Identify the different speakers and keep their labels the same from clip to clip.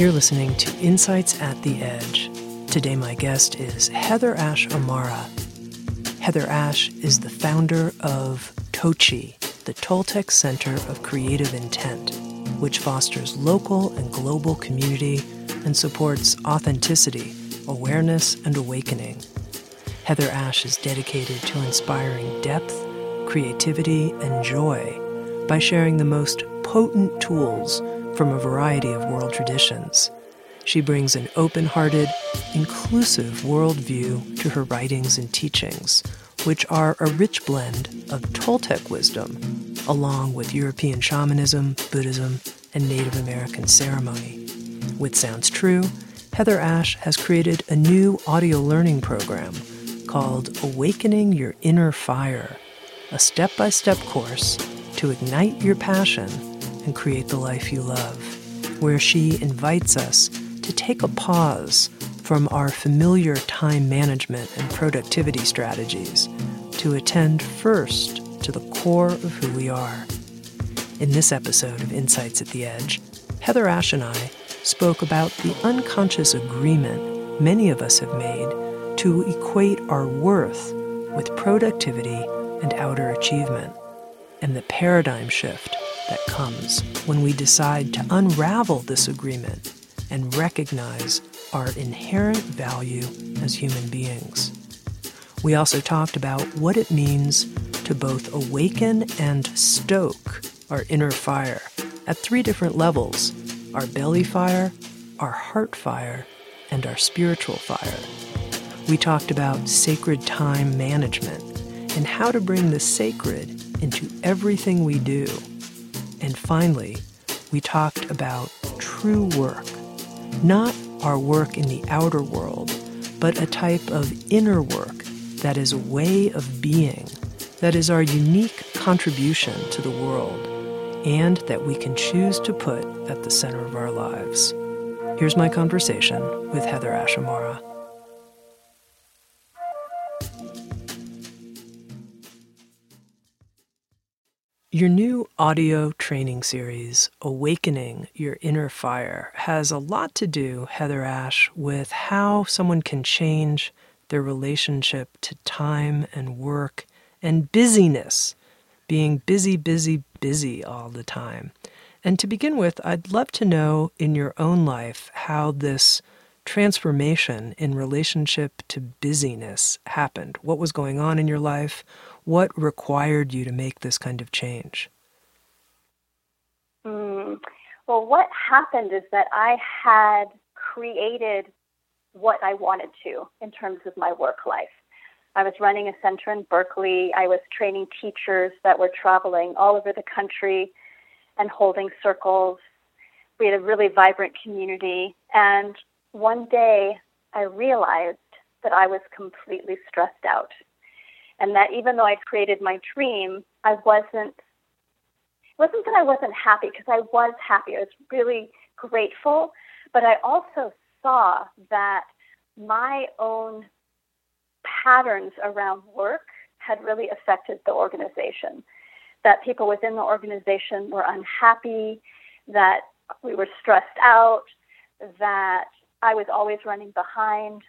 Speaker 1: You're listening to Insights at the Edge. Today, my guest is HeatherAsh Amara. HeatherAsh is the founder of Toci, the Toltec Center of Creative Intent, which fosters local and global community and supports authenticity, awareness, and awakening. HeatherAsh is dedicated to inspiring depth, creativity, and joy by sharing the most potent tools from a variety of world traditions. She brings an open hearted, inclusive worldview to her writings and teachings, which are a rich blend of Toltec wisdom, along with European shamanism, Buddhism, and Native American ceremony. With Sounds True, HeatherAsh has created a new audio learning program called Awakening Your Inner Fire, a step by step course to ignite your passion and create the life you love, where she invites us to take a pause from our familiar time management and productivity strategies to attend first to the core of who we are. In this episode of Insights at the Edge, HeatherAsh and I spoke about the unconscious agreement many of us have made to equate our worth with productivity and outer achievement, and the paradigm shift that comes when we decide to unravel this agreement and recognize our inherent value as human beings. We also talked about what it means to both awaken and stoke our inner fire at three different levels our belly fire, our heart fire, and our spiritual fire. We talked about sacred time management and how to bring the sacred into everything we do and finally, we talked about true work, not our work in the outer world, but a type of inner work that is a way of being, that is our unique contribution to the world, and that we can choose to put at the center of our lives. Here's my conversation with HeatherAsh Your new audio training series, Awakening Your Inner Fire, has a lot to do, HeatherAsh, with how someone can change their relationship to time and work and busyness, being busy, busy, busy all the time. And to begin with, I'd love to know in your own life how this transformation in relationship to busyness happened. What was going on in your life? What required you to make this kind of change?
Speaker 2: Mm, well, what happened is that I had created what I wanted to in terms of my work life. I was running a center in Berkeley. I was training teachers that were traveling all over the country and holding circles. We had a really vibrant community. And one day I realized that I was completely stressed out and that even though I created my dream, I wasn't. It wasn't that I wasn't happy because I was happy. I was really grateful, but I also saw that my own patterns around work had really affected the organization. That people within the organization were unhappy, that we were stressed out, that I was always running behind,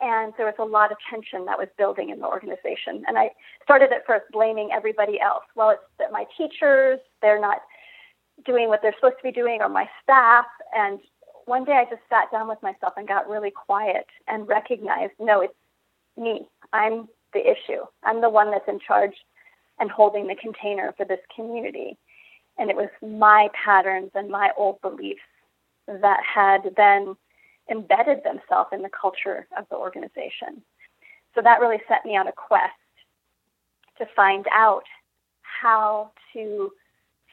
Speaker 2: and there was a lot of tension that was building in the organization. And I started at first blaming everybody else. Well, it's my teachers, they're not doing what they're supposed to be doing, or my staff. And one day I just sat down with myself and got really quiet and recognized no, it's me. I'm the issue. I'm the one that's in charge and holding the container for this community. And it was my patterns and my old beliefs that had then embedded themselves in the culture of the organization. So that really set me on a quest to find out how to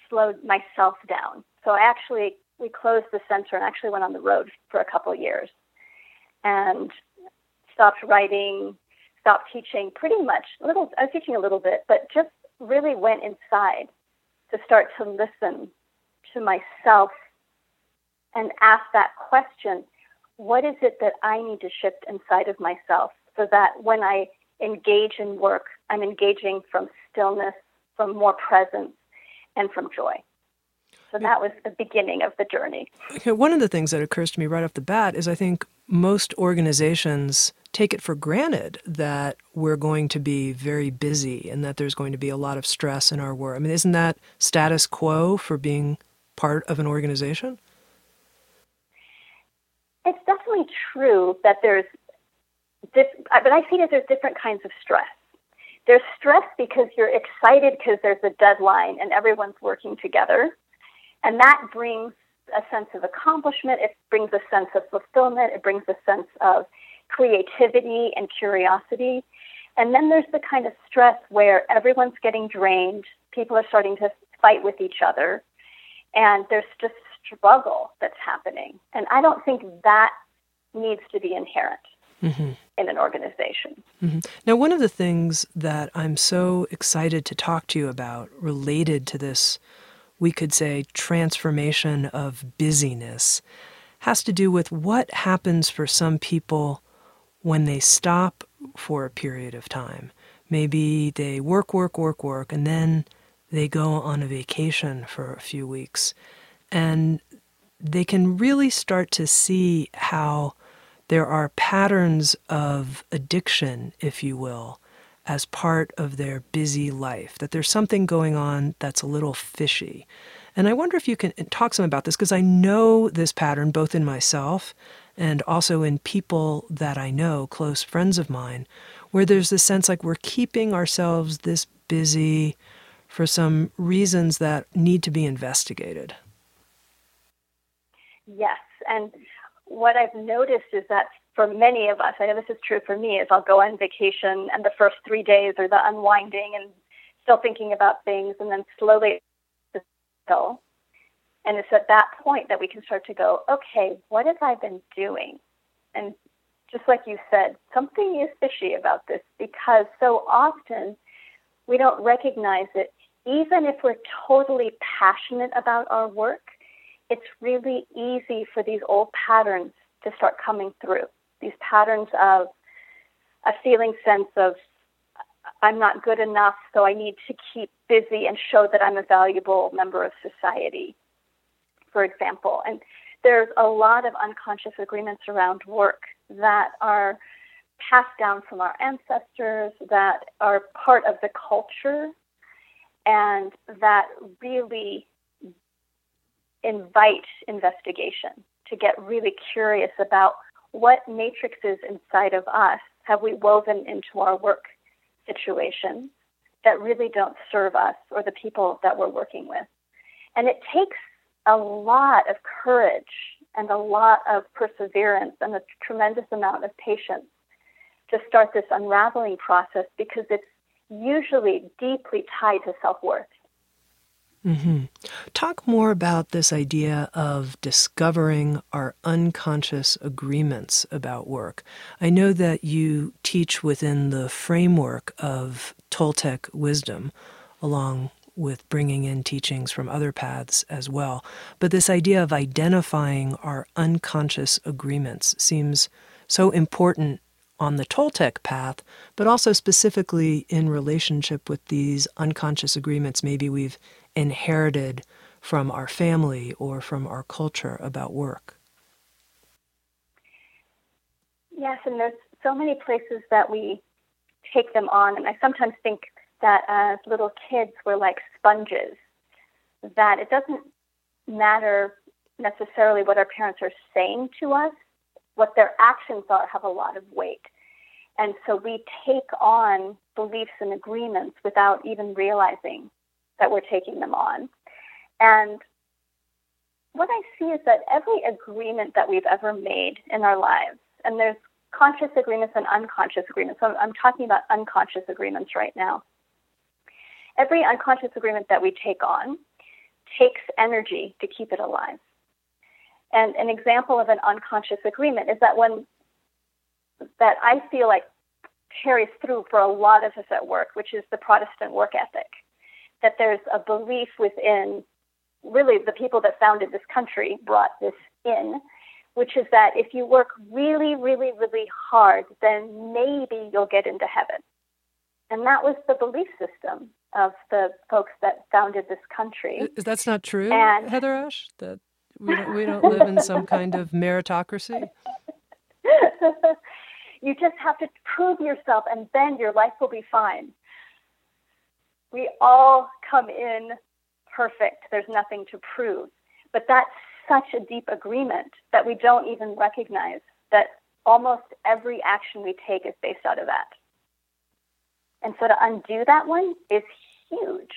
Speaker 2: slow myself down. So I actually we closed the center and actually went on the road for a couple years and stopped writing, stopped teaching pretty much a little I was teaching a little bit, but just really went inside to start to listen to myself and ask that question, what is it that I need to shift inside of myself so that when I engage in work, I'm engaging from stillness, from more presence, and from joy. So that was the beginning of the journey.
Speaker 1: Okay, one of the things that occurs to me right off the bat is I think most organizations take it for granted that we're going to be very busy and that there's going to be a lot of stress in our work. I mean, isn't that status quo for being part of an organization?
Speaker 2: It's definitely true that there's, uh, but I see that there's different kinds of stress. There's stress because you're excited because there's a deadline and everyone's working together. And that brings a sense of accomplishment, it brings a sense of fulfillment, it brings a sense of creativity and curiosity. And then there's the kind of stress where everyone's getting drained, people are starting to fight with each other, and there's just struggle that's happening. And I don't think that needs to be inherent. Mm-hmm. In an organization.
Speaker 1: Mm-hmm. Now, one of the things that I'm so excited to talk to you about related to this we could say, transformation of busyness has to do with what happens for some people when they stop for a period of time. Maybe they work, work, work, work, and then they go on a vacation for a few weeks. And they can really start to see how there are patterns of addiction, if you will, as part of their busy life, that there's something going on that's a little fishy. And I wonder if you can talk some about this because I know this pattern both in myself and also in people that I know, close friends of mine, where there's this sense like we're keeping ourselves this busy for some reasons that need to be investigated.
Speaker 2: Yes. And what I've noticed is that for many of us, I know this is true for me, is I'll go on vacation and the first three days are the unwinding and still thinking about things, and then slowly go. And it's at that point that we can start to go, okay, what have I been doing? And just like you said, something is fishy about this because so often we don't recognize it. Even if we're totally passionate about our work, it's really easy for these old patterns to start coming through these patterns of a feeling sense of I'm not good enough, so I need to keep busy and show that I'm a valuable member of society, for example. And there's a lot of unconscious agreements around work that are passed down from our ancestors, that are part of the culture, and that really invite investigation to get really curious about what matrices inside of us have we woven into our work situation that really don't serve us or the people that we're working with. And it takes a lot of courage and a lot of perseverance and a tremendous amount of patience to start this unraveling process because it's usually deeply tied to self worth.
Speaker 1: Mm-hmm. Talk more about this idea of discovering our unconscious agreements about work. I know that you teach within the framework of Toltec wisdom, along with bringing in teachings from other paths as well. But this idea of identifying our unconscious agreements seems so important on the Toltec path, but also specifically in relationship with these unconscious agreements maybe we've inherited from our family or from our culture about work.
Speaker 2: Yes, and there's so many places that we take them on. And I sometimes think that as little kids, we're like sponges, that it doesn't matter necessarily what our parents are saying to us, what their actions are have a lot of weight. And so we take on beliefs and agreements without even realizing that we're taking them on. And what I see is that every agreement that we've ever made in our lives, and there's conscious agreements and unconscious agreements. So I'm talking about unconscious agreements right now. Every unconscious agreement that we take on takes energy to keep it alive. And an example of an unconscious agreement is that one that I feel like carries through for a lot of us at work, which is the Protestant work ethic. That there's a belief within, really, the people that founded this country brought this in, which is that if you work really, really, really hard, then maybe you'll get into heaven. And that was the belief system of the folks that founded this country.
Speaker 1: That's not true, and, HeatherAsh? That we don't, we don't live in some kind of meritocracy?
Speaker 2: you just have to prove yourself, and then your life will be fine. We all come in perfect. There's nothing to prove. But that's such a deep agreement that we don't even recognize that almost every action we take is based out of that. And so to undo that one is huge.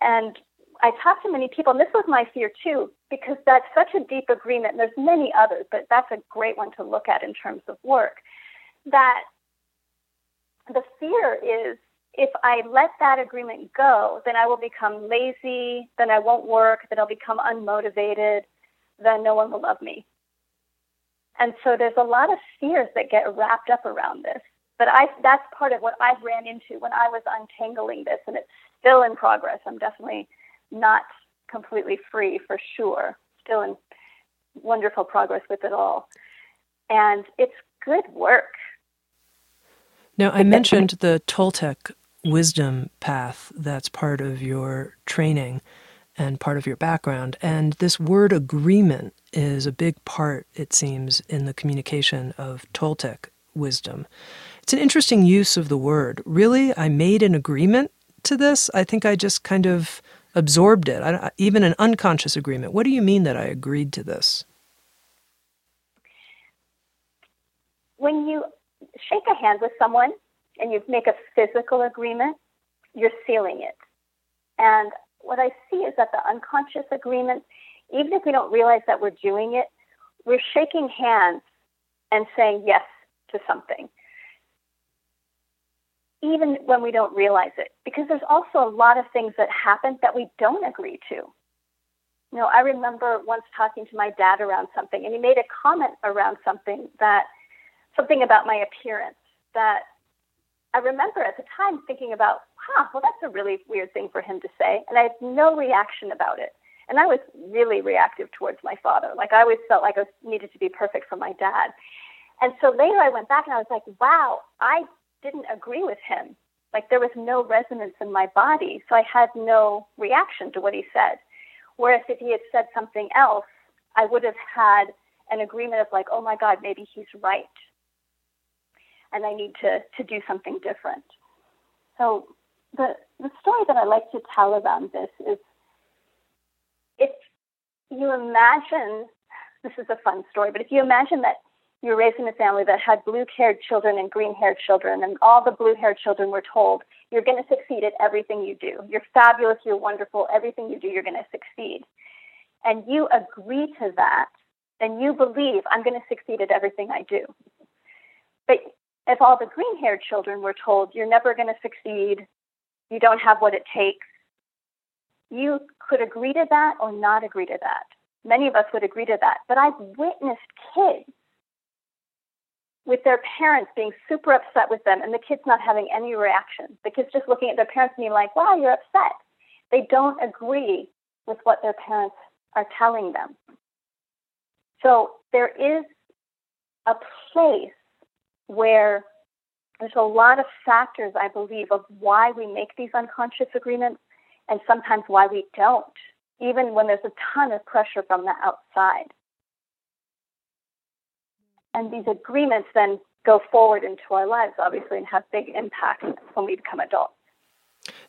Speaker 2: And I talked to many people, and this was my fear too, because that's such a deep agreement. And there's many others, but that's a great one to look at in terms of work. That the fear is if I let that agreement go, then I will become lazy, then I won't work, then I'll become unmotivated, then no one will love me. And so there's a lot of fears that get wrapped up around this. But I, that's part of what I ran into when I was untangling this, and it's still in progress. I'm definitely not completely free for sure. Still in wonderful progress with it all. And it's good work.
Speaker 1: Now, I mentioned the Toltec wisdom path that's part of your training and part of your background. And this word agreement is a big part, it seems, in the communication of Toltec wisdom. It's an interesting use of the word. Really, I made an agreement to this. I think I just kind of absorbed it, I, even an unconscious agreement. What do you mean that I agreed to this?
Speaker 2: When you shake a hand with someone and you make a physical agreement, you're sealing it. And what I see is that the unconscious agreement, even if we don't realize that we're doing it, we're shaking hands and saying yes to something even when we don't realize it, because there's also a lot of things that happen that we don't agree to. You know, I remember once talking to my dad around something, and he made a comment around something that, something about my appearance that I remember at the time thinking about, huh, well, that's a really weird thing for him to say. And I had no reaction about it. And I was really reactive towards my father. Like I always felt like I needed to be perfect for my dad. And so later I went back and I was like, wow, I didn't agree with him. Like there was no resonance in my body, so I had no reaction to what he said. Whereas if he had said something else, I would have had an agreement of like, oh my God, maybe he's right. And I need to, to do something different. So the, the story that I like to tell around this is if you imagine, this is a fun story, but if you imagine that you were raised in a family that had blue haired children and green haired children, and all the blue haired children were told, You're going to succeed at everything you do. You're fabulous, you're wonderful, everything you do, you're going to succeed. And you agree to that, then you believe, I'm going to succeed at everything I do. But if all the green haired children were told, You're never going to succeed, you don't have what it takes, you could agree to that or not agree to that. Many of us would agree to that. But I've witnessed kids with their parents being super upset with them and the kids not having any reaction. The kids just looking at their parents and being like, wow, you're upset. They don't agree with what their parents are telling them. So there is a place where there's a lot of factors, I believe, of why we make these unconscious agreements and sometimes why we don't, even when there's a ton of pressure from the outside. And these agreements then go forward into our lives, obviously, and have big impacts when we become adults.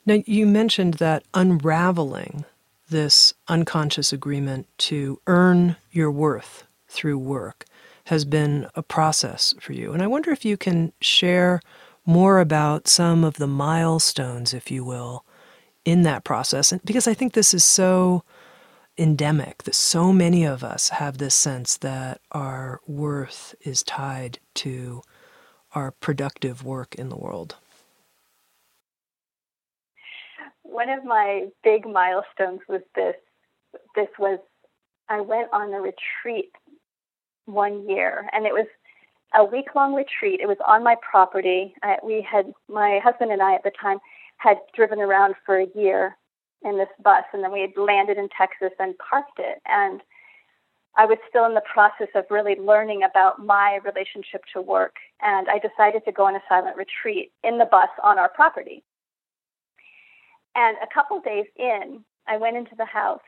Speaker 1: Now, you mentioned that unraveling this unconscious agreement to earn your worth through work has been a process for you. And I wonder if you can share more about some of the milestones, if you will, in that process. And because I think this is so endemic that so many of us have this sense that our worth is tied to our productive work in the world?
Speaker 2: One of my big milestones was this. This was, I went on a retreat one year, and it was a week long retreat. It was on my property. I, we had, my husband and I at the time had driven around for a year in this bus, and then we had landed in Texas and parked it. And I was still in the process of really learning about my relationship to work, and I decided to go on a silent retreat in the bus on our property. And a couple days in, I went into the house,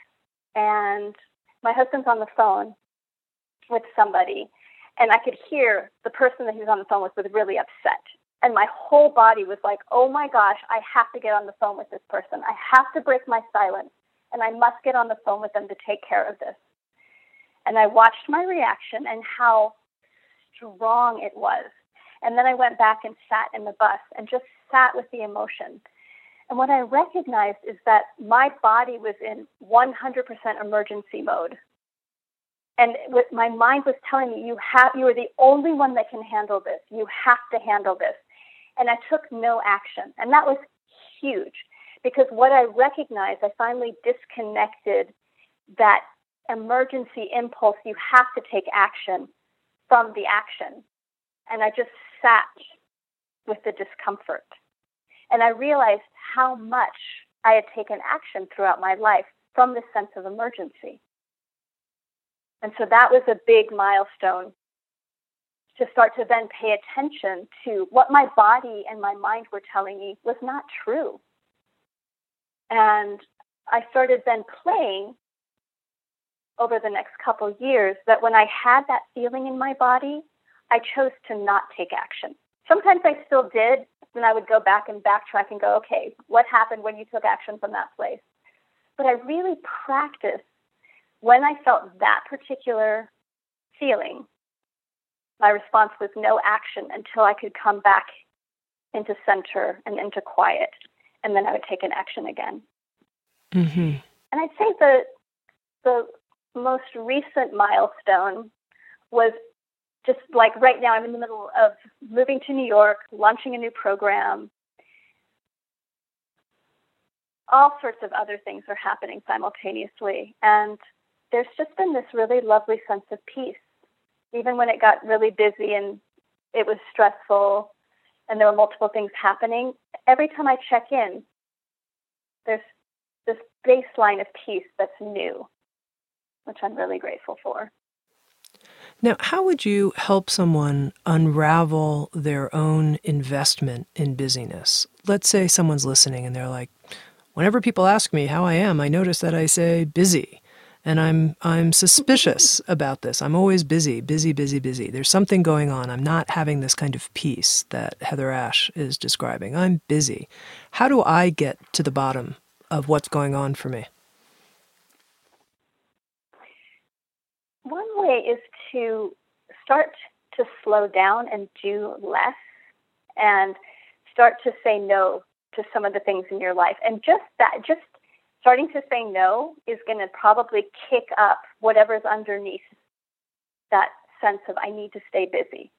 Speaker 2: and my husband's on the phone with somebody, and I could hear the person that he was on the phone with was really upset. And my whole body was like, oh my gosh, I have to get on the phone with this person. I have to break my silence, and I must get on the phone with them to take care of this. And I watched my reaction and how strong it was. And then I went back and sat in the bus and just sat with the emotion. And what I recognized is that my body was in 100% emergency mode. And my mind was telling me, you have, you are the only one that can handle this. You have to handle this. And I took no action. And that was huge because what I recognized, I finally disconnected that emergency impulse, you have to take action from the action. And I just sat with the discomfort. And I realized how much I had taken action throughout my life from this sense of emergency. And so that was a big milestone to start to then pay attention to what my body and my mind were telling me was not true. And I started then playing over the next couple years that when I had that feeling in my body, I chose to not take action. Sometimes I still did, and I would go back and backtrack and go, okay, what happened when you took action from that place? But I really practiced when I felt that particular feeling, my response was no action until I could come back into center and into quiet, and then I would take an action again. Mm-hmm. And I'd say the the most recent milestone was just like right now. I'm in the middle of moving to New York, launching a new program. All sorts of other things are happening simultaneously, and there's just been this really lovely sense of peace. Even when it got really busy and it was stressful and there were multiple things happening, every time I check in, there's this baseline of peace that's new, which I'm really grateful for.
Speaker 1: Now, how would you help someone unravel their own investment in busyness? Let's say someone's listening and they're like, whenever people ask me how I am, I notice that I say busy and I'm I'm suspicious about this. I'm always busy, busy, busy, busy. There's something going on. I'm not having this kind of peace that HeatherAsh is describing. I'm busy. How do I get to the bottom of what's going on for me?
Speaker 2: One way is to start to slow down and do less and start to say no to some of the things in your life. And just that just starting to say no is going to probably kick up whatever's underneath that sense of I need to stay busy.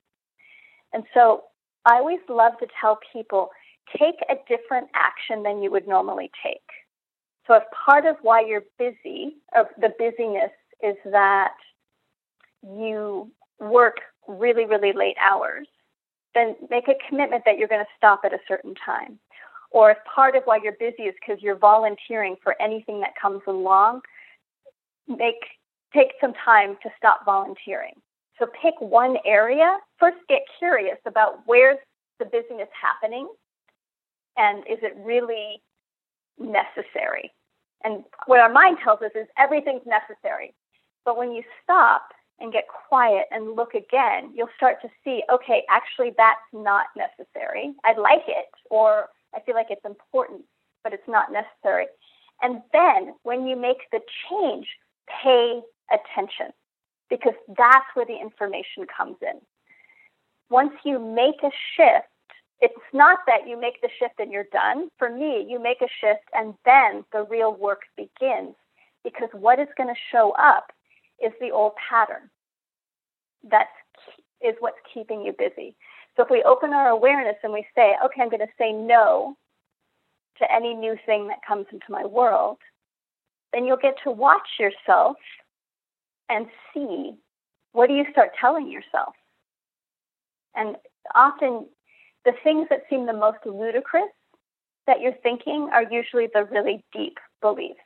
Speaker 2: And so I always love to tell people take a different action than you would normally take. So if part of why you're busy, of the busyness is that you work really, really late hours, then make a commitment that you're going to stop at a certain time or if part of why you're busy is because you're volunteering for anything that comes along, make take some time to stop volunteering. So pick one area. First, get curious about where's the busyness happening, and is it really necessary? And what our mind tells us is everything's necessary. But when you stop and get quiet and look again, you'll start to see, okay, actually that's not necessary. I'd like it, or I feel like it's important, but it's not necessary. And then when you make the change, pay attention because that's where the information comes in. Once you make a shift, it's not that you make the shift and you're done. For me, you make a shift and then the real work begins because what is going to show up is the old pattern. That is what's keeping you busy. So if we open our awareness and we say, okay, I'm going to say no to any new thing that comes into my world, then you'll get to watch yourself and see what do you start telling yourself. And often the things that seem the most ludicrous that you're thinking are usually the really deep beliefs.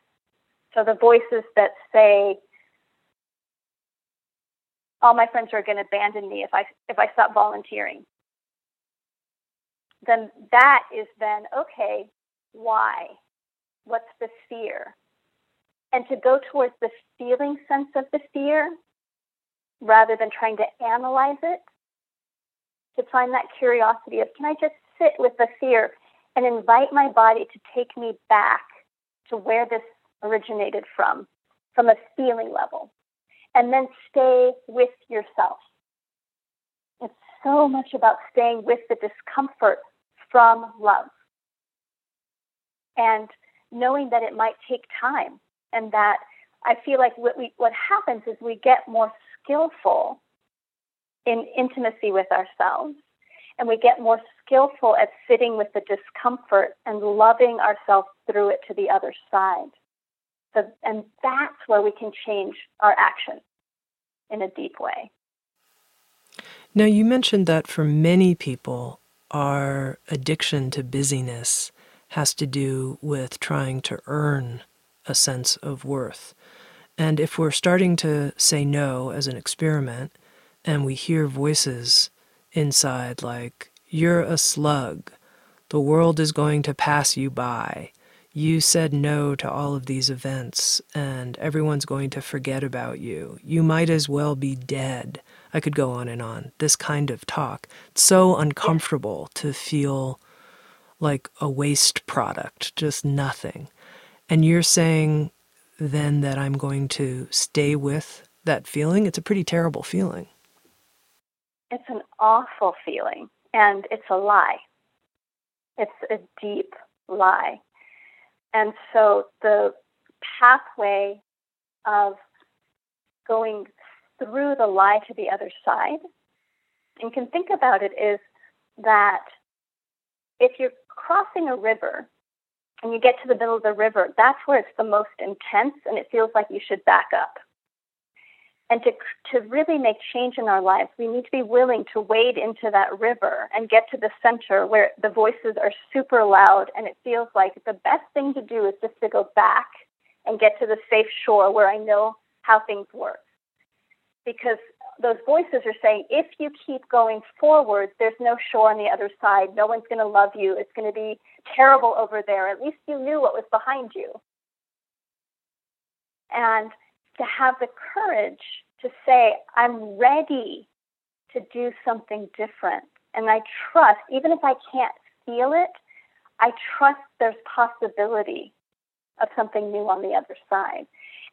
Speaker 2: So the voices that say, all my friends are going to abandon me if I if I stop volunteering. Then that is then okay. Why? What's the fear? And to go towards the feeling sense of the fear rather than trying to analyze it, to find that curiosity of can I just sit with the fear and invite my body to take me back to where this originated from, from a feeling level, and then stay with yourself. It's so much about staying with the discomfort from love and knowing that it might take time and that I feel like what we what happens is we get more skillful in intimacy with ourselves and we get more skillful at sitting with the discomfort and loving ourselves through it to the other side. So, and that's where we can change our action in a deep way.
Speaker 1: Now, you mentioned that for many people, our addiction to busyness has to do with trying to earn a sense of worth. And if we're starting to say no as an experiment, and we hear voices inside like, You're a slug. The world is going to pass you by. You said no to all of these events, and everyone's going to forget about you. You might as well be dead. I could go on and on. This kind of talk. It's so uncomfortable to feel like a waste product, just nothing. And you're saying then that I'm going to stay with that feeling? It's a pretty terrible feeling.
Speaker 2: It's an awful feeling, and it's a lie. It's a deep lie. And so the pathway of going through the lie to the other side, you can think about it is that if you're crossing a river and you get to the middle of the river, that's where it's the most intense and it feels like you should back up. And to, to really make change in our lives, we need to be willing to wade into that river and get to the center where the voices are super loud and it feels like the best thing to do is just to go back and get to the safe shore where I know how things work. Because those voices are saying, if you keep going forward, there's no shore on the other side. No one's going to love you. It's going to be terrible over there. At least you knew what was behind you. And to have the courage to say, I'm ready to do something different. And I trust, even if I can't feel it, I trust there's possibility of something new on the other side.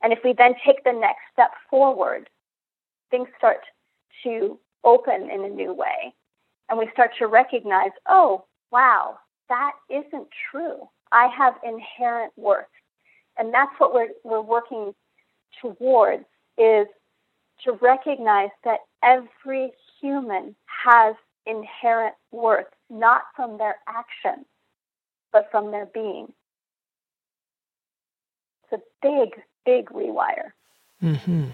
Speaker 2: And if we then take the next step forward, things start to open in a new way. And we start to recognize, oh, wow, that isn't true. I have inherent worth. And that's what we're, we're working towards is to recognize that every human has inherent worth, not from their actions, but from their being. It's a big, big rewire.
Speaker 1: Mm-hmm.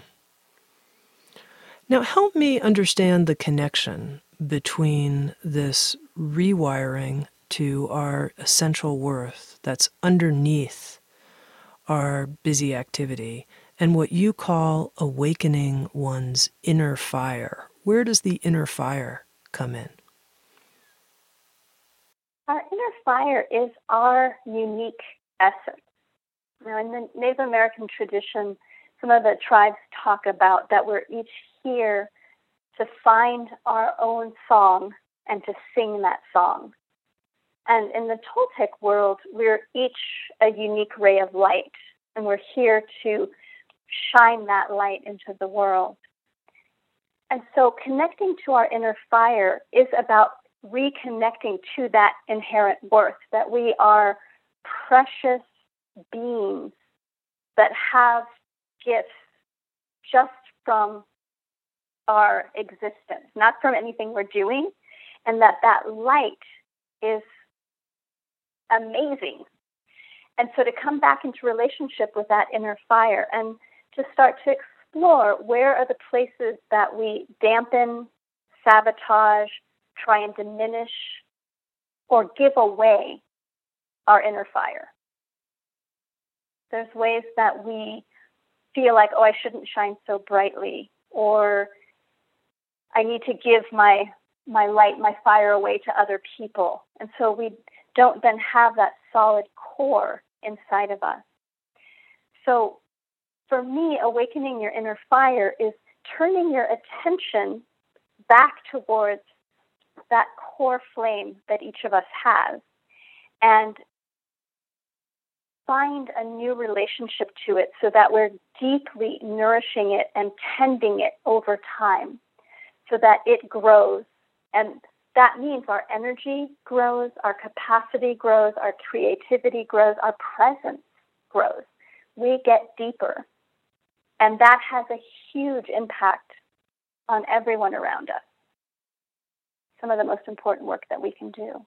Speaker 1: Now, help me understand the connection between this rewiring to our essential worth that's underneath our busy activity and what you call awakening one's inner fire. Where does the inner fire come in?
Speaker 2: Our inner fire is our unique essence. Now, in the Native American tradition, some of the tribes talk about that we're each here to find our own song and to sing that song. And in the Toltec world, we're each a unique ray of light, and we're here to shine that light into the world. And so connecting to our inner fire is about reconnecting to that inherent worth that we are precious beings that have gifts just from our existence, not from anything we're doing, and that that light is amazing. And so to come back into relationship with that inner fire and to start to explore where are the places that we dampen, sabotage, try and diminish, or give away our inner fire. There's ways that we feel like, oh, I shouldn't shine so brightly, or I need to give my my light, my fire away to other people. And so we don't then have that solid core inside of us. So for me, awakening your inner fire is turning your attention back towards that core flame that each of us has and find a new relationship to it so that we're deeply nourishing it and tending it over time so that it grows. And that means our energy grows, our capacity grows, our creativity grows, our presence grows. We get deeper. And that has a huge impact on everyone around us. Some of the most important work that we can do.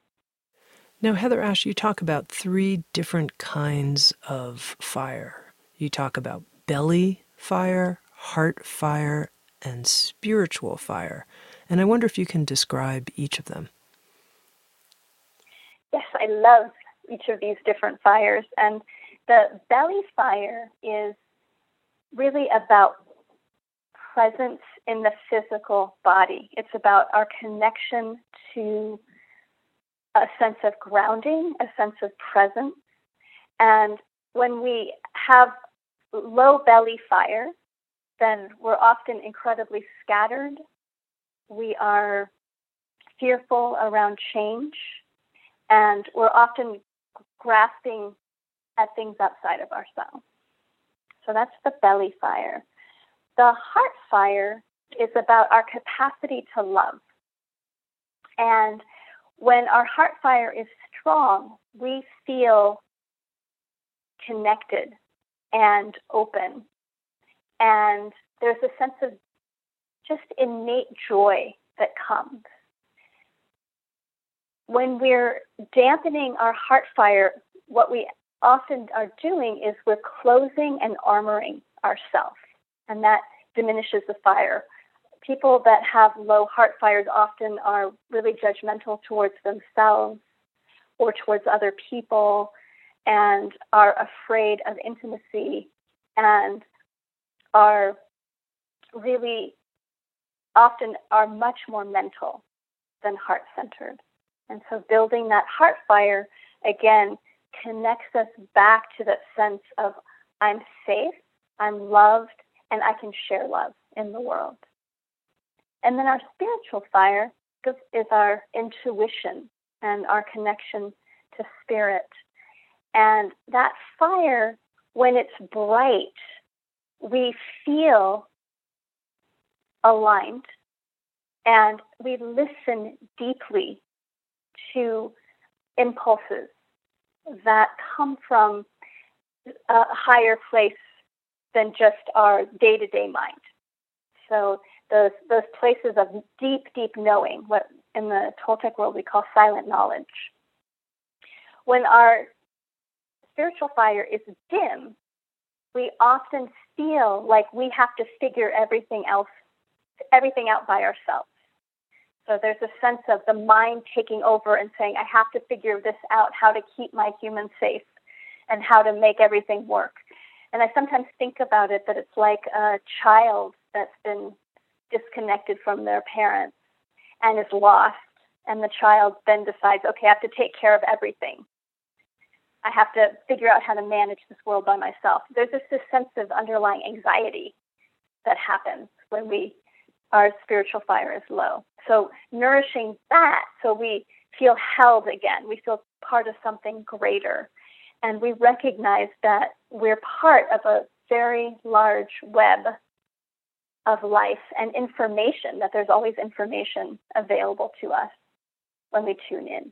Speaker 1: Now, HeatherAsh, you talk about three different kinds of fire. You talk about belly fire, heart fire, and spiritual fire. And I wonder if you can describe each of them.
Speaker 2: Yes, I love each of these different fires. And the belly fire is really about presence in the physical body. It's about our connection to a sense of grounding, a sense of presence. And when we have low belly fire, then we're often incredibly scattered. We are fearful around change, and we're often grasping at things outside of ourselves. So that's the belly fire. The heart fire is about our capacity to love. And when our heart fire is strong, we feel connected and open. And there's a sense of just innate joy that comes. When we're dampening our heart fire, what we often are doing is we're closing and armoring ourselves, and that diminishes the fire. People that have low heart fires often are really judgmental towards themselves or towards other people and are afraid of intimacy and are really often are much more mental than heart centered. And so building that heart fire again connects us back to that sense of I'm safe, I'm loved, and I can share love in the world. And then our spiritual fire is our intuition and our connection to spirit. And that fire, when it's bright, we feel aligned and we listen deeply to impulses that come from a higher place than just our day to day mind. So those those places of deep, deep knowing, what in the Toltec world we call silent knowledge. When our spiritual fire is dim, we often feel like we have to figure everything else, everything out by ourselves. So there's a sense of the mind taking over and saying, I have to figure this out, how to keep my human safe and how to make everything work. And I sometimes think about it that it's like a child that's been disconnected from their parents and is lost. And the child then decides, okay, I have to take care of everything. I have to figure out how to manage this world by myself. There's just this sense of underlying anxiety that happens when we our spiritual fire is low. So nourishing that so we feel held again. We feel part of something greater. And we recognize that we're part of a very large web of life and information, that there's always information available to us when we tune in.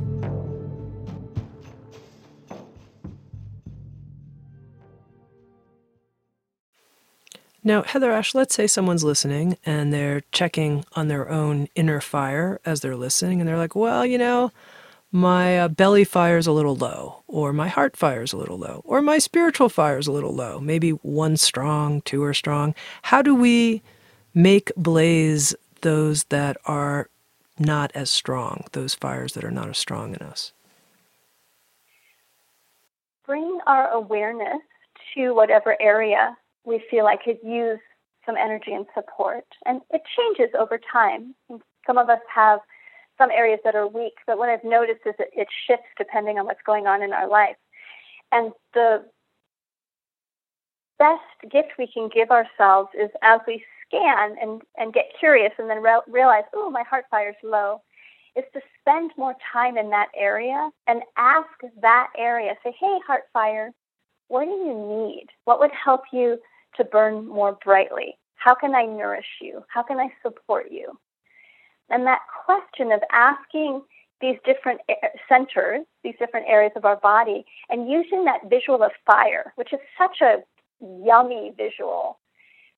Speaker 1: Now, HeatherAsh, let's say someone's listening and they're checking on their own inner fire as they're listening, and they're like, well, you know, my uh, belly fire is a little low, or my heart fire is a little low, or my spiritual fire is a little low. Maybe one strong, two are strong. How do we make blaze those that are not as strong, those fires that are not as strong in us?
Speaker 2: Bring our awareness to whatever area we feel like could use some energy and support. And it changes over time. Some of us have some areas that are weak, but what I've noticed is that it shifts depending on what's going on in our life. And the best gift we can give ourselves is as we scan and, and get curious and then re- realize, oh, my heart fire's low, is to spend more time in that area and ask that area, say, hey, heart fire, what do you need? What would help you to burn more brightly? How can I nourish you? How can I support you? And that question of asking these different centers, these different areas of our body, and using that visual of fire, which is such a yummy visual,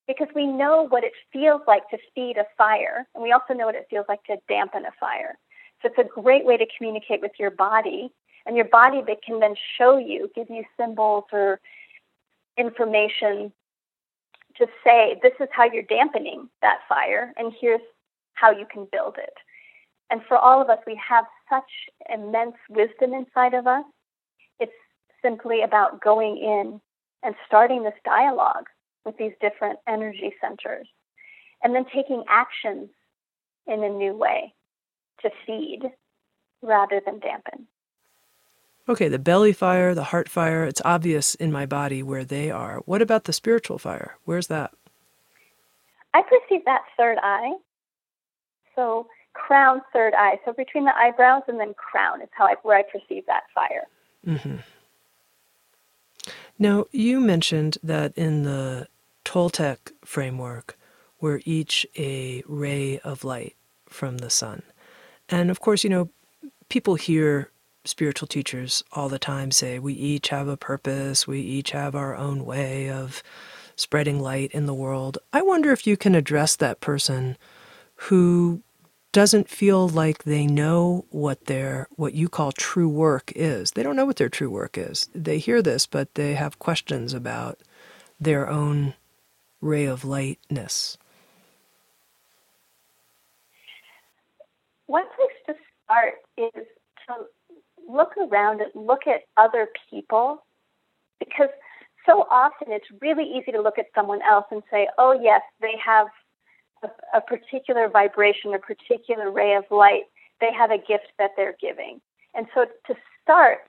Speaker 2: because we know what it feels like to feed a fire, and we also know what it feels like to dampen a fire. So it's a great way to communicate with your body, and your body that can then show you, give you symbols or information to say, this is how you're dampening that fire, and here's how you can build it. And for all of us, we have such immense wisdom inside of us. It's simply about going in and starting this dialogue with these different energy centers and then taking actions in a new way to feed rather than dampen.
Speaker 1: Okay, the belly fire, the heart fire, it's obvious in my body where they are. What about the spiritual fire? Where's that?
Speaker 2: I perceive that third eye. So crown, third eye. So between the eyebrows and then crown is how I, where I perceive that fire.
Speaker 1: Mm-hmm. Now, you mentioned that in the Toltec framework, we're each a ray of light from the sun. And of course, you know, people hear spiritual teachers all the time say we each have a purpose, we each have our own way of spreading light in the world. I wonder if you can address that person who doesn't feel like they know what their what you call true work is. They don't know what their true work is. They hear this but they have questions about their own ray of lightness.
Speaker 2: One place to start is to look around and look at other people because so often it's really easy to look at someone else and say, oh, yes, they have a, a particular vibration, a particular ray of light. They have a gift that they're giving. And so to start,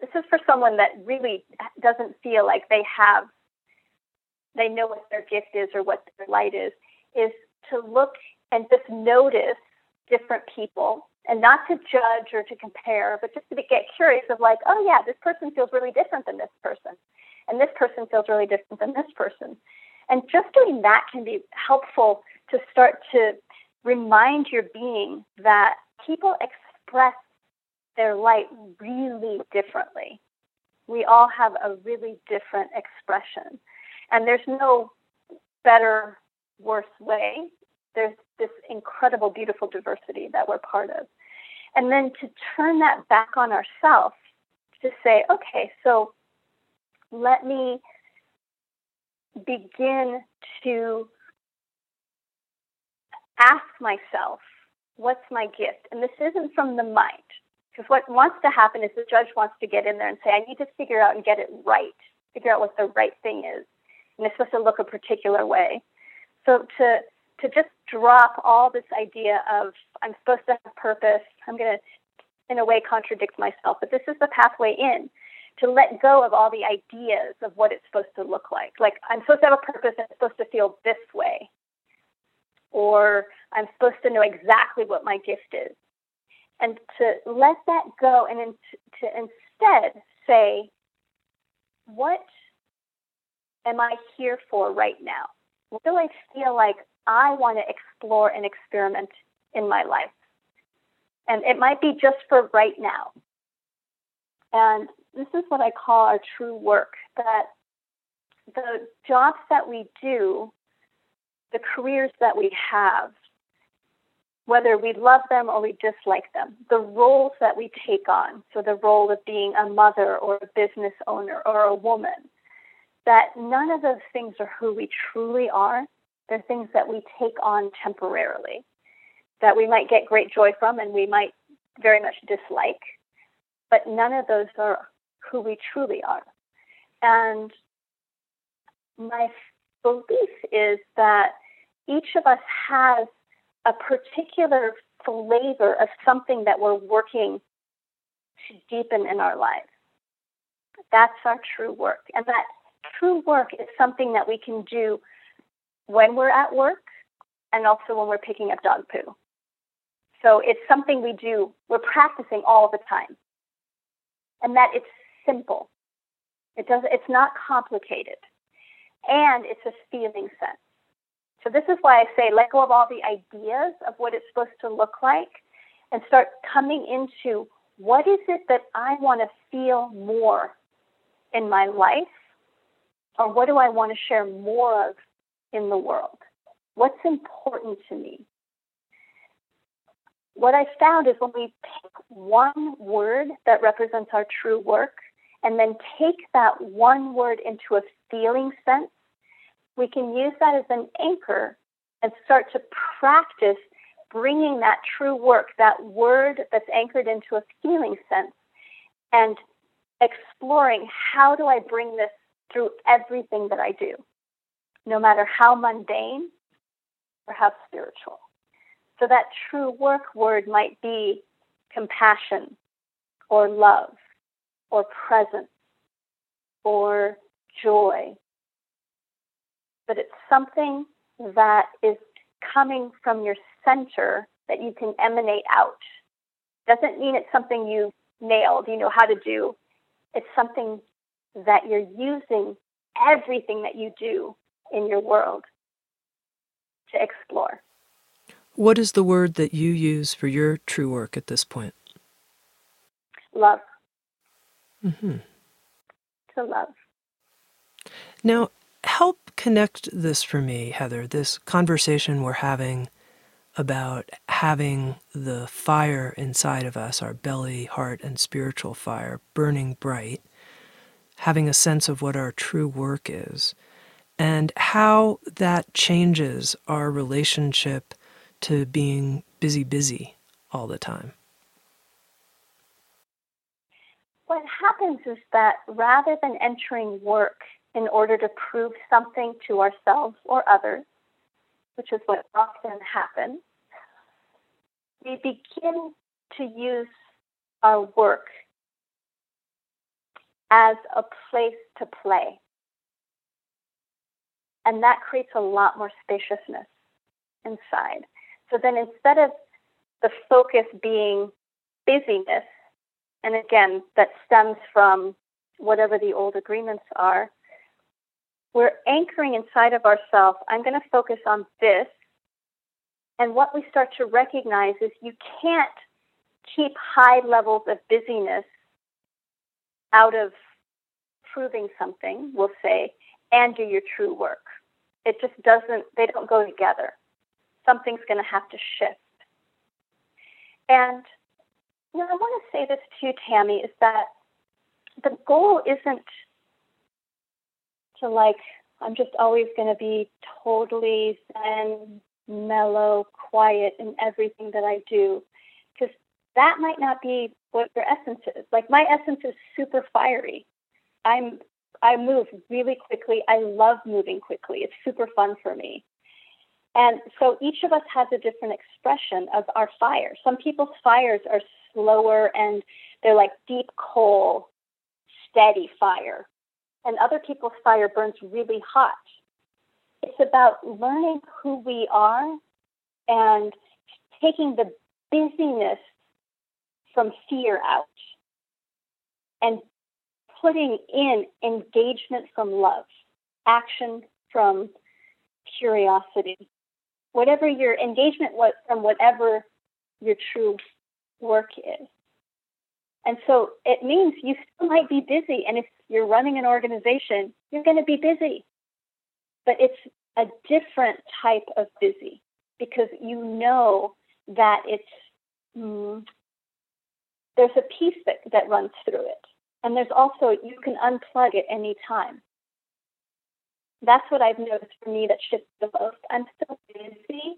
Speaker 2: this is for someone that really doesn't feel like they have, they know what their gift is or what their light is, is to look and just notice different people and not to judge or to compare, but just to get curious of like, oh yeah, this person feels really different than this person, and this person feels really different than this person. And just doing that can be helpful to start to remind your being that people express their light really differently. We all have a really different expression. And there's no better, worse way. There's this incredible, beautiful diversity that we're part of. And then to turn that back on ourselves to say, okay, so let me begin to ask myself, what's my gift? And this isn't from the mind. Because what wants to happen is the judge wants to get in there and say, I need to figure out and get it right, figure out what the right thing is. And it's supposed to look a particular way. So to to just drop all this idea of I'm supposed to have purpose. I'm going to, in a way, contradict myself, but this is the pathway in. to let go of all the ideas of what it's supposed to look like. Like, I'm supposed to have a purpose and it's supposed to feel this way. Or I'm supposed to know exactly what my gift is. And to let that go and in, to instead say, what am I here for right now? What do I feel like I want to explore and experiment in my life? And it might be just for right now. And this is what I call our true work that the jobs that we do, the careers that we have, whether we love them or we dislike them, the roles that we take on, so the role of being a mother or a business owner or a woman, that none of those things are who we truly are. They're things that we take on temporarily, that we might get great joy from and we might very much dislike, but none of those are who we truly are. And my belief is that each of us has a particular flavor of something that we're working to deepen in our lives. That's our true work. And that true work is something that we can do when we're at work and also when we're picking up dog poo. So it's something we do, we're practicing all the time. And that it's simple. It does it's not complicated. And it's a feeling sense. So this is why I say let go of all the ideas of what it's supposed to look like and start coming into what is it that I want to feel more in my life or what do I want to share more of in the world? What's important to me? What I found is when we pick one word that represents our true work and then take that one word into a feeling sense we can use that as an anchor and start to practice bringing that true work, that word that's anchored into a feeling sense, and exploring how do I bring this through everything that I do, no matter how mundane or how spiritual. So that true work word might be compassion or love or presence or joy but it's something that is coming from your center that you can emanate out. Doesn't mean it's something you nailed, you know how to do. It's something that you're using everything that you do in your world to explore.
Speaker 1: What is the word that you use for your true work at this point?
Speaker 2: Love.
Speaker 1: Mm-hmm.
Speaker 2: To love.
Speaker 1: Now, help connect this for me, Heather, this conversation we're having about having the fire inside of us, our belly, heart, and spiritual fire, burning bright, having a sense of what our true work is, and how that changes our relationship to being busy, busy all the time.
Speaker 2: What happens is that rather than entering work in order to prove something to ourselves or others, which is what often happens, we begin to use our work as a place to play. And that creates a lot more spaciousness inside. So then instead of the focus being busyness, and again, that stems from whatever the old agreements are, we're anchoring inside of ourselves. I'm going to focus on this. And what we start to recognize is you can't keep high levels of busyness out of proving something, we'll say, and do your true work. It just doesn't, they don't go together. Something's going to have to shift. And, you know, I want to say this to you, Tami, is that the goal isn't to like I'm just always going to be totally zen, mellow, quiet in everything that I do. Because that might not be what your essence is. Like my essence is super fiery. I'm I move really quickly. I love moving quickly. It's super fun for me. And so each of us has a different expression of our fire. Some people's fires are slower and they're like deep coal, steady fire, and other people's fire burns really hot. It's about learning who we are and taking the busyness from fear out and putting in engagement from love, action from curiosity, whatever your engagement was from whatever your true work is. And so it means you still might be busy. And if you're running an organization, you're going to be busy. But it's a different type of busy because you know that it's, mm, there's a piece that, that runs through it. And there's also, you can unplug at any time. That's what I've noticed for me that shifts the most. I'm still busy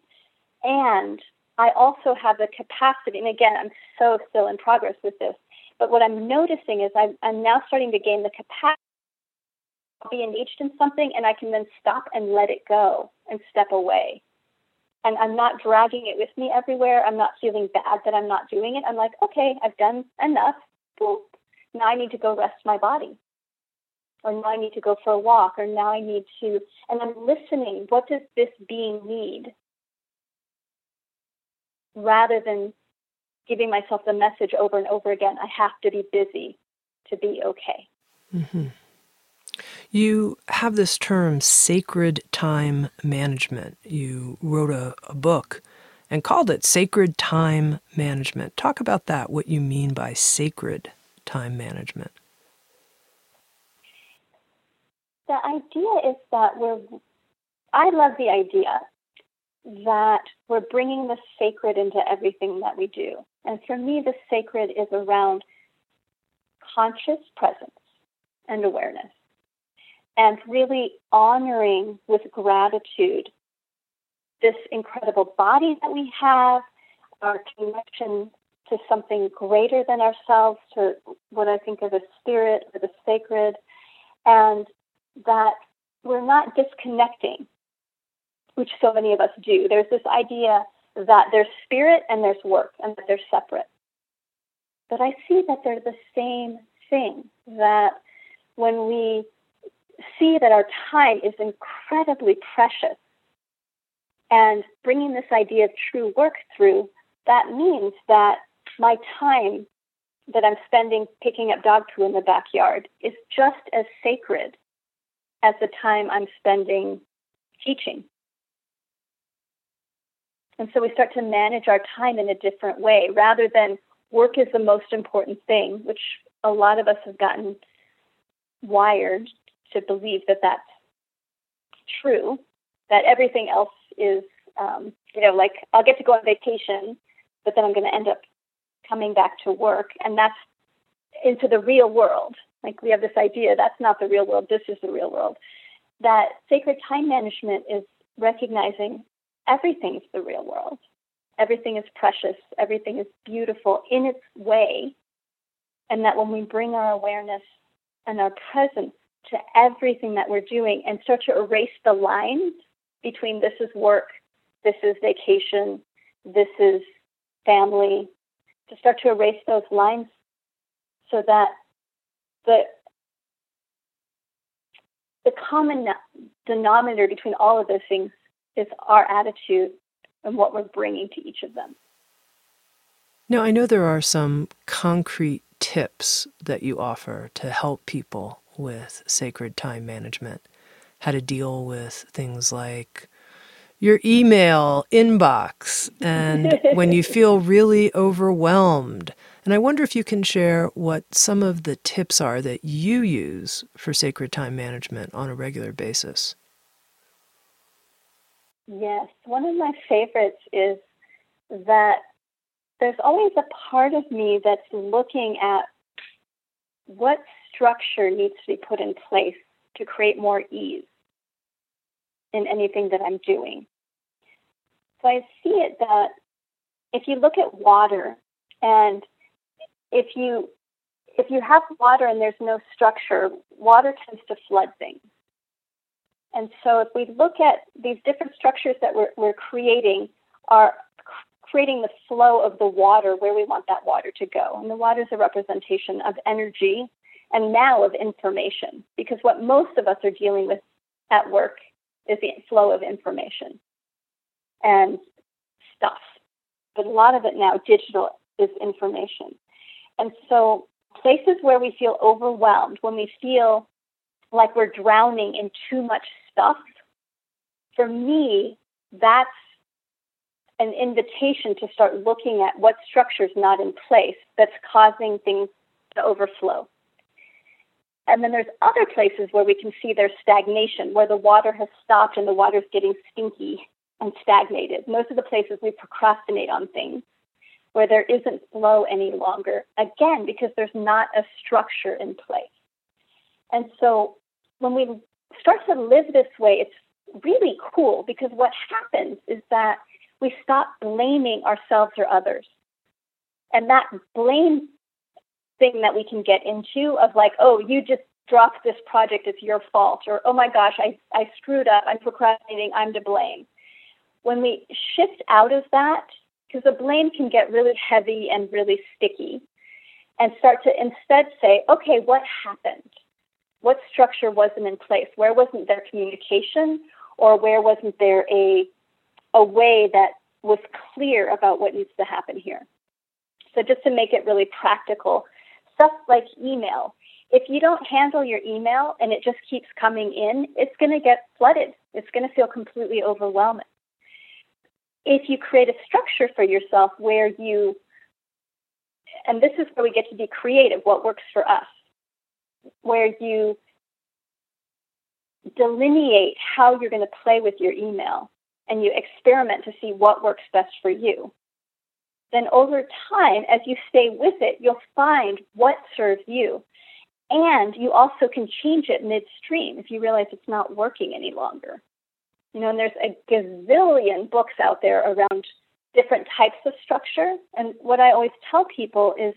Speaker 2: and I also have the capacity, and again, I'm so still in progress with this, but what I'm noticing is I'm, I'm now starting to gain the capacity to be engaged in something and I can then stop and let it go and step away. And I'm not dragging it with me everywhere. I'm not feeling bad that I'm not doing it. I'm like, okay, I've done enough. Boom. Now I need to go rest my body. Or now I need to go for a walk. Or now I need to, and I'm listening. What does this being need? Rather than giving myself the message over and over again I have to be busy to be okay.
Speaker 1: Mm-hmm. You have this term sacred time management. You wrote a, a, book and called it Sacred Time Management. Talk about that, what you mean by sacred time management.
Speaker 2: The idea is that we're, I love the idea that we're bringing the sacred into everything that we do. And for me, the sacred is around conscious presence and awareness and really honoring with gratitude this incredible body that we have, our connection to something greater than ourselves, to what I think of as spirit or the sacred, and that we're not disconnecting which so many of us do. There's this idea that there's spirit and there's work and that they're separate. But I see that they're the same thing, that when we see that our time is incredibly precious and bringing this idea of true work through, that means that my time that I'm spending picking up dog poo in the backyard is just as sacred as the time I'm spending teaching. And so we start to manage our time in a different way rather than work is the most important thing, which a lot of us have gotten wired to believe that that's true, that everything else is, um, you know, like I'll get to go on vacation, but then I'm going to end up coming back to work. And that's into the real world. Like we have this idea that's not the real world, this is the real world. That sacred time management is recognizing everything's the real world. Everything is precious, everything is beautiful in its way. And that when we bring our awareness and our presence to everything that we're doing and start to erase the lines between this is work, this is vacation, this is family, to start to erase those lines so that the the common denominator between all of those things is our attitude and what we're bringing to each of them.
Speaker 1: Now, I know there are some concrete tips that you offer to help people with sacred time management, how to deal with things like your email inbox and when you feel really overwhelmed. And I wonder if you can share what some of the tips are that you use for sacred time management on a regular basis.
Speaker 2: Yes, one of my favorites is that there's always a part of me that's looking at what structure needs to be put in place to create more ease in anything that I'm doing. So I see it that if you look at water and if you if you have water and there's no structure, water tends to flood things. And so if we look at these different structures that we're, we're creating, are creating the flow of the water where we want that water to go. And the water is a representation of energy and now of information. Because what most of us are dealing with at work is the flow of information and stuff. But a lot of it now, digital, is information. And so, places where we feel overwhelmed, when we feel like we're drowning in too much stuff, for me, that's an invitation to start looking at what structure is not in place that's causing things to overflow. And then there's other places where we can see there's stagnation, where the water has stopped and the water's getting stinky and stagnated. Most of the places we procrastinate on things where there isn't flow any longer, again, because there's not a structure in place. And so when we start to live this way, it's really cool because what happens is that we stop blaming ourselves or others. And that blame thing that we can get into of like, oh, you just dropped this project, it's your fault, or oh my gosh, I, I screwed up, I'm procrastinating, I'm to blame. When we shift out of that, because the blame can get really heavy and really sticky, and start to instead say, okay, what happened? What structure wasn't in place? Where wasn't there communication? Or where wasn't there a, a way that was clear about what needs to happen here? So, just to make it really practical, stuff like email. If you don't handle your email and it just keeps coming in, it's going to get flooded. It's going to feel completely overwhelming. If you create a structure for yourself where you, and this is where we get to be creative, what works for us, where you delineate how you're going to play with your email and you experiment to see what works best for you then over time, as you stay with it, you'll find what serves you. And you also can change it midstream if you realize it's not working any longer. You know, and there's a gazillion books out there around different types of structure. And what I always tell people is,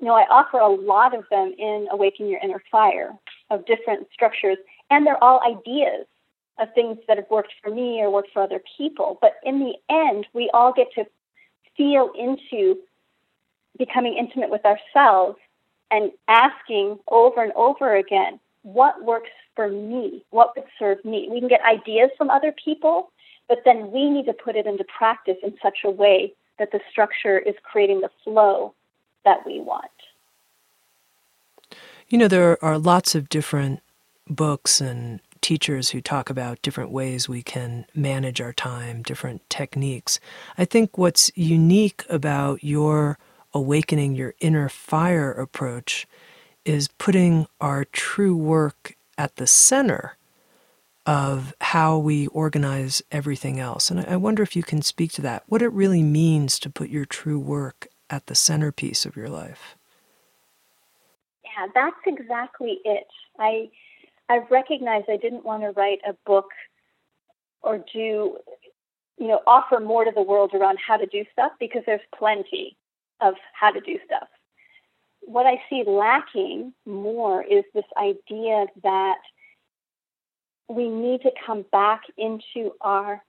Speaker 2: you know, I offer a lot of them in Awaken Your Inner Fire of different structures, and they're all ideas of things that have worked for me or worked for other people. But in the end, we all get to feel into becoming intimate with ourselves and asking over and over again, what works for me? What would serve me? We can get ideas from other people, but then we need to put it into practice in such a way that the structure is creating the flow that we want.
Speaker 1: You know, there are lots of different books and teachers who talk about different ways we can manage our time, different techniques. I think what's unique about your awakening your inner fire approach is putting our true work at the center of how we organize everything else. And I wonder if you can speak to that, what it really means to put your true work at the centerpiece of your life.
Speaker 2: Yeah, that's exactly it. I I've recognized I didn't want to write a book or do, you know, offer more to the world around how to do stuff because there's plenty of how to do stuff. What I see lacking more is this idea that we need to come back into our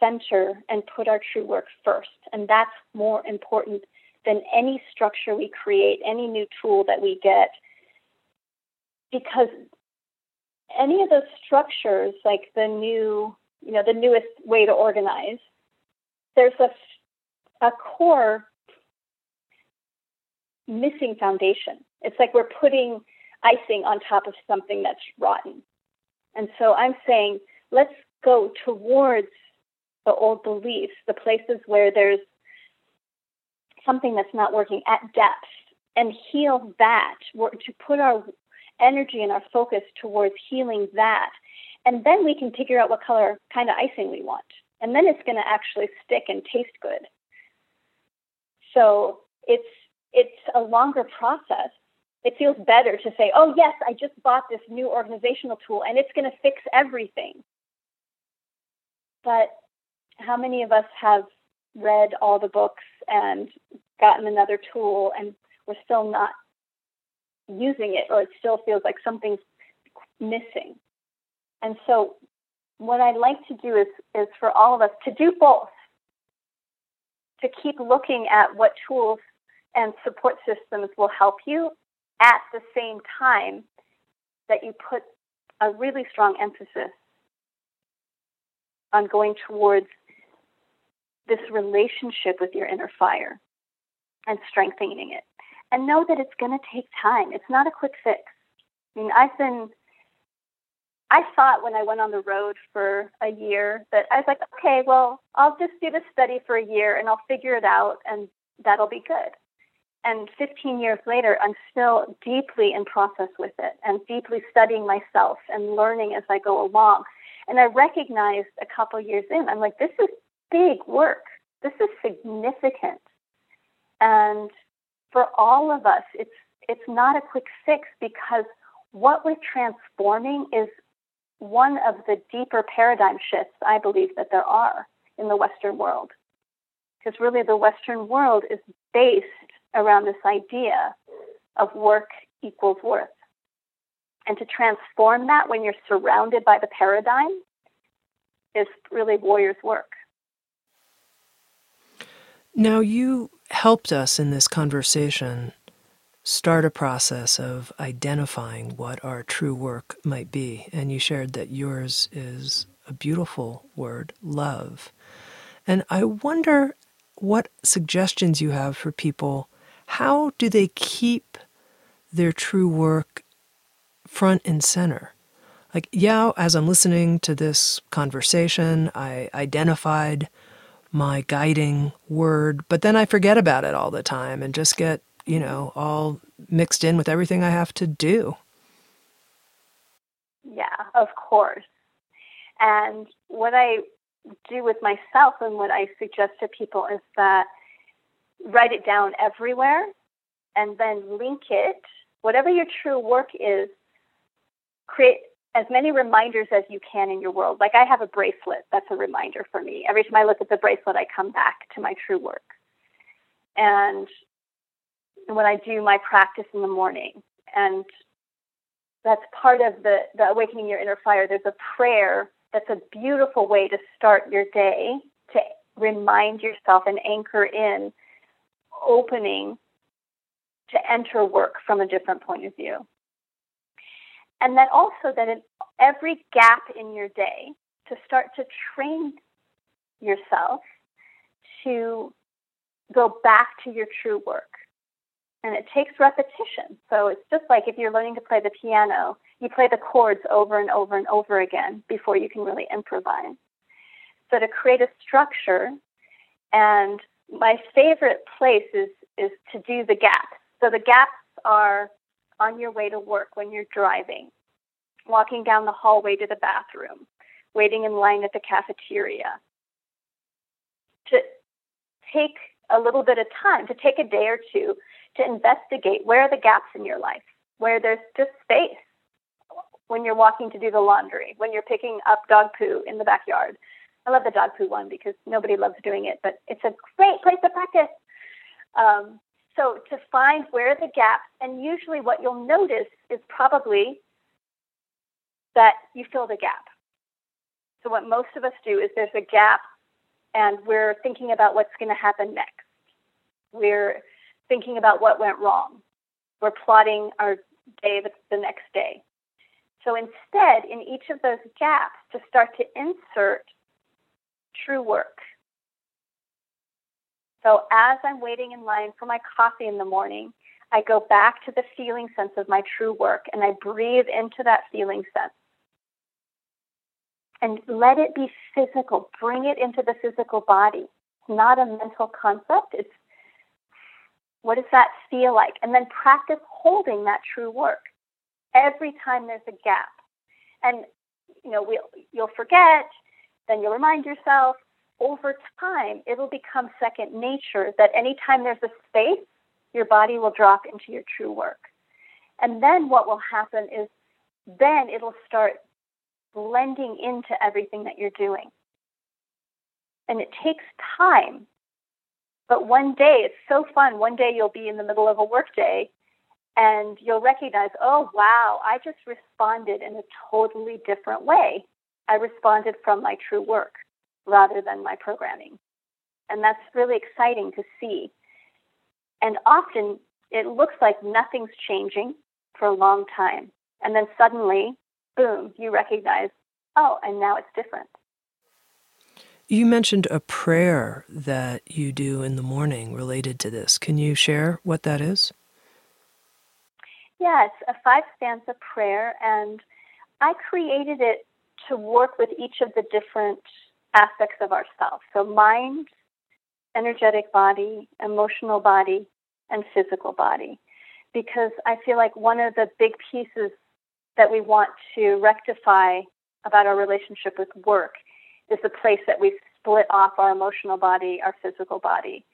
Speaker 2: center and put our true work first. And that's more important than any structure we create, any new tool that we get, because any of those structures, like the new, you know, the newest way to organize, there's a, a core missing foundation. It's like we're putting icing on top of something that's rotten. And so I'm saying, let's go towards the old beliefs, the places where there's something that's not working at depth, and heal that, to put our energy and our focus towards healing that. And then we can figure out what color kind of icing we want. And then it's going to actually stick and taste good. So it's it's a longer process. It feels better to say, "Oh yes, I just bought this new organizational tool and it's going to fix everything." But how many of us have read all the books and gotten another tool and we're still not using it or it still feels like something's missing. And so what I'd like to do is, is for all of us to do both, to keep looking at what tools and support systems will help you at the same time that you put a really strong emphasis on going towards this relationship with your inner fire and strengthening it. And know that it's going to take time. It's not a quick fix. I mean, I've been, I thought when I went on the road for a year that I was like, okay, well, I'll just do the study for a year and I'll figure it out and that'll be good. And 15 years later, I'm still deeply in process with it and deeply studying myself and learning as I go along. And I recognized a couple years in, I'm like, this is big work. This is significant. And for all of us, it's it's not a quick fix because what we're transforming is one of the deeper paradigm shifts I believe that there are in the Western world. Because really the Western world is based around this idea of work equals worth. And to transform that when you're surrounded by the paradigm is really warrior's work.
Speaker 1: Now, you helped us in this conversation start a process of identifying what our true work might be. And you shared that yours is a beautiful word, love. And I wonder what suggestions you have for people. How do they keep their true work front and center? Like, yeah, as I'm listening to this conversation, I identified my guiding word, but then I forget about it all the time and just get, you know, all mixed in with everything I have to do.
Speaker 2: Yeah, of course. And what I do with myself and what I suggest to people is that write it down everywhere and then link it, whatever your true work is, create as many reminders as you can in your world. Like I have a bracelet that's a reminder for me. Every time I look at the bracelet, I come back to my true work. And when I do my practice in the morning, and that's part of the, the awakening your inner fire, there's a prayer that's a beautiful way to start your day to remind yourself and anchor in opening to enter work from a different point of view. And then also that in every gap in your day, to start to train yourself to go back to your true work. And it takes repetition. So it's just like if you're learning to play the piano, you play the chords over and over and over again before you can really improvise. So to create a structure, and my favorite place is, is to do the gaps. So the gaps are on your way to work when you're driving, walking down the hallway to the bathroom, waiting in line at the cafeteria. To take a little bit of time, to take a day or two to investigate where are the gaps in your life, where there's just space. When you're walking to do the laundry, when you're picking up dog poo in the backyard. I love the dog poo one because nobody loves doing it, but it's a great place to practice. Um, so to find where the gaps, and usually what you'll notice is probably that you fill the gap. So what most of us do is there's a gap and we're thinking about what's going to happen next. We're thinking about what went wrong. We're plotting our day the next day. So instead, in each of those gaps, to start to insert true work. So as I'm waiting in line for my coffee in the morning, I go back to the feeling sense of my true work and I breathe into that feeling sense. And let it be physical. Bring it into the physical body. It's not a mental concept. It's what does that feel like? And then practice holding that true work every time there's a gap. And you know, we'll, you'll forget, then you'll remind yourself, over time, it'll become second nature that anytime there's a space, your body will drop into your true work. And then what will happen is then it'll start blending into everything that you're doing. And it takes time. But one day, it's so fun. One day you'll be in the middle of a workday and you'll recognize, oh, wow, I just responded in a totally different way. I responded from my true work rather than my programming. And that's really exciting to see. And often it looks like nothing's changing for a long time. And then suddenly, boom, you recognize, oh, and now it's different.
Speaker 1: You mentioned a prayer that you do in the morning related to this. Can you share what that is?
Speaker 2: Yeah, it's a five stanza prayer, and I created it to work with each of the different aspects of ourselves. So, mind, energetic body, emotional body, and physical body. Because I feel like one of the big pieces that we want to rectify about our relationship with work is the place that we split off our emotional body, our physical body.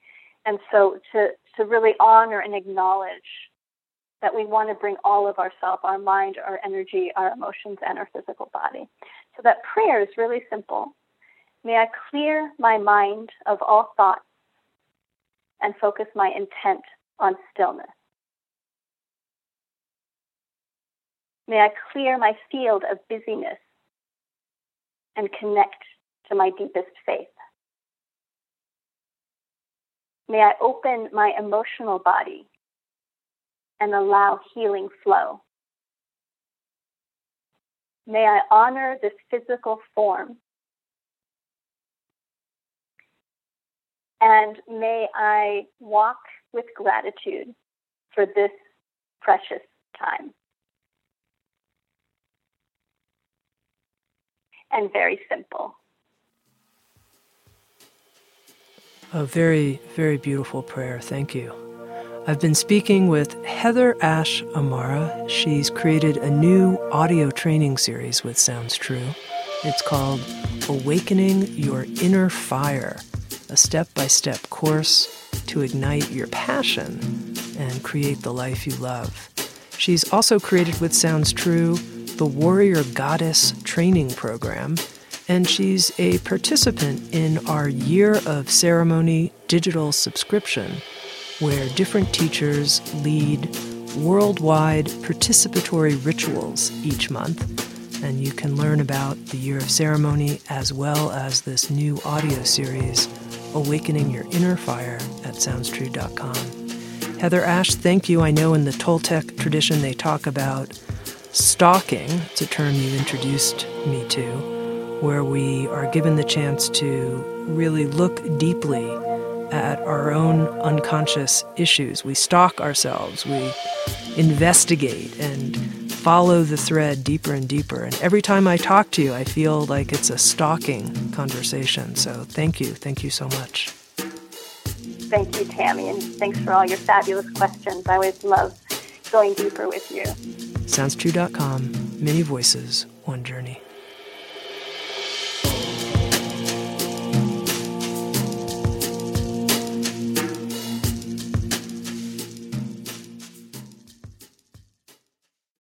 Speaker 2: And so to, to really honor and acknowledge that we want to bring all of ourself, our mind, our energy, our emotions, and our physical body. So that prayer is really simple. May I clear my mind of all thoughts and focus my intent on stillness. May I clear my field of busyness and connect to my deepest faith. May I open my emotional body and allow healing flow. May I honor this physical form. And may I walk with gratitude for this precious time. And very simple.
Speaker 1: A very, very beautiful prayer. Thank you. I've been speaking with HeatherAsh Amara. She's created a new audio training series with Sounds True. It's called Awakening Your Inner Fire, a step by step course to ignite your passion and create the life you love. She's also created with Sounds True the Warrior Goddess Training Program, and she's a participant in our Year of Ceremony digital subscription where different teachers lead worldwide participatory rituals each month. And you can learn about the Year of Ceremony as well as this new audio series, Awakening Your Inner Fire, at SoundsTrue.com. HeatherAsh, thank you. I know in the Toltec tradition they talk about stalking, it's a term you introduced me to, where we are given the chance to really look deeply at our own unconscious issues. We stalk ourselves, we investigate and follow the thread deeper and deeper. And every time I talk to you, I feel like it's a stalking conversation. So thank you. Thank you so much.
Speaker 2: Thank you, Tami. and thanks for all your fabulous questions. I always love going deeper with you.
Speaker 1: SoundsTrue.com, many voices, one journey.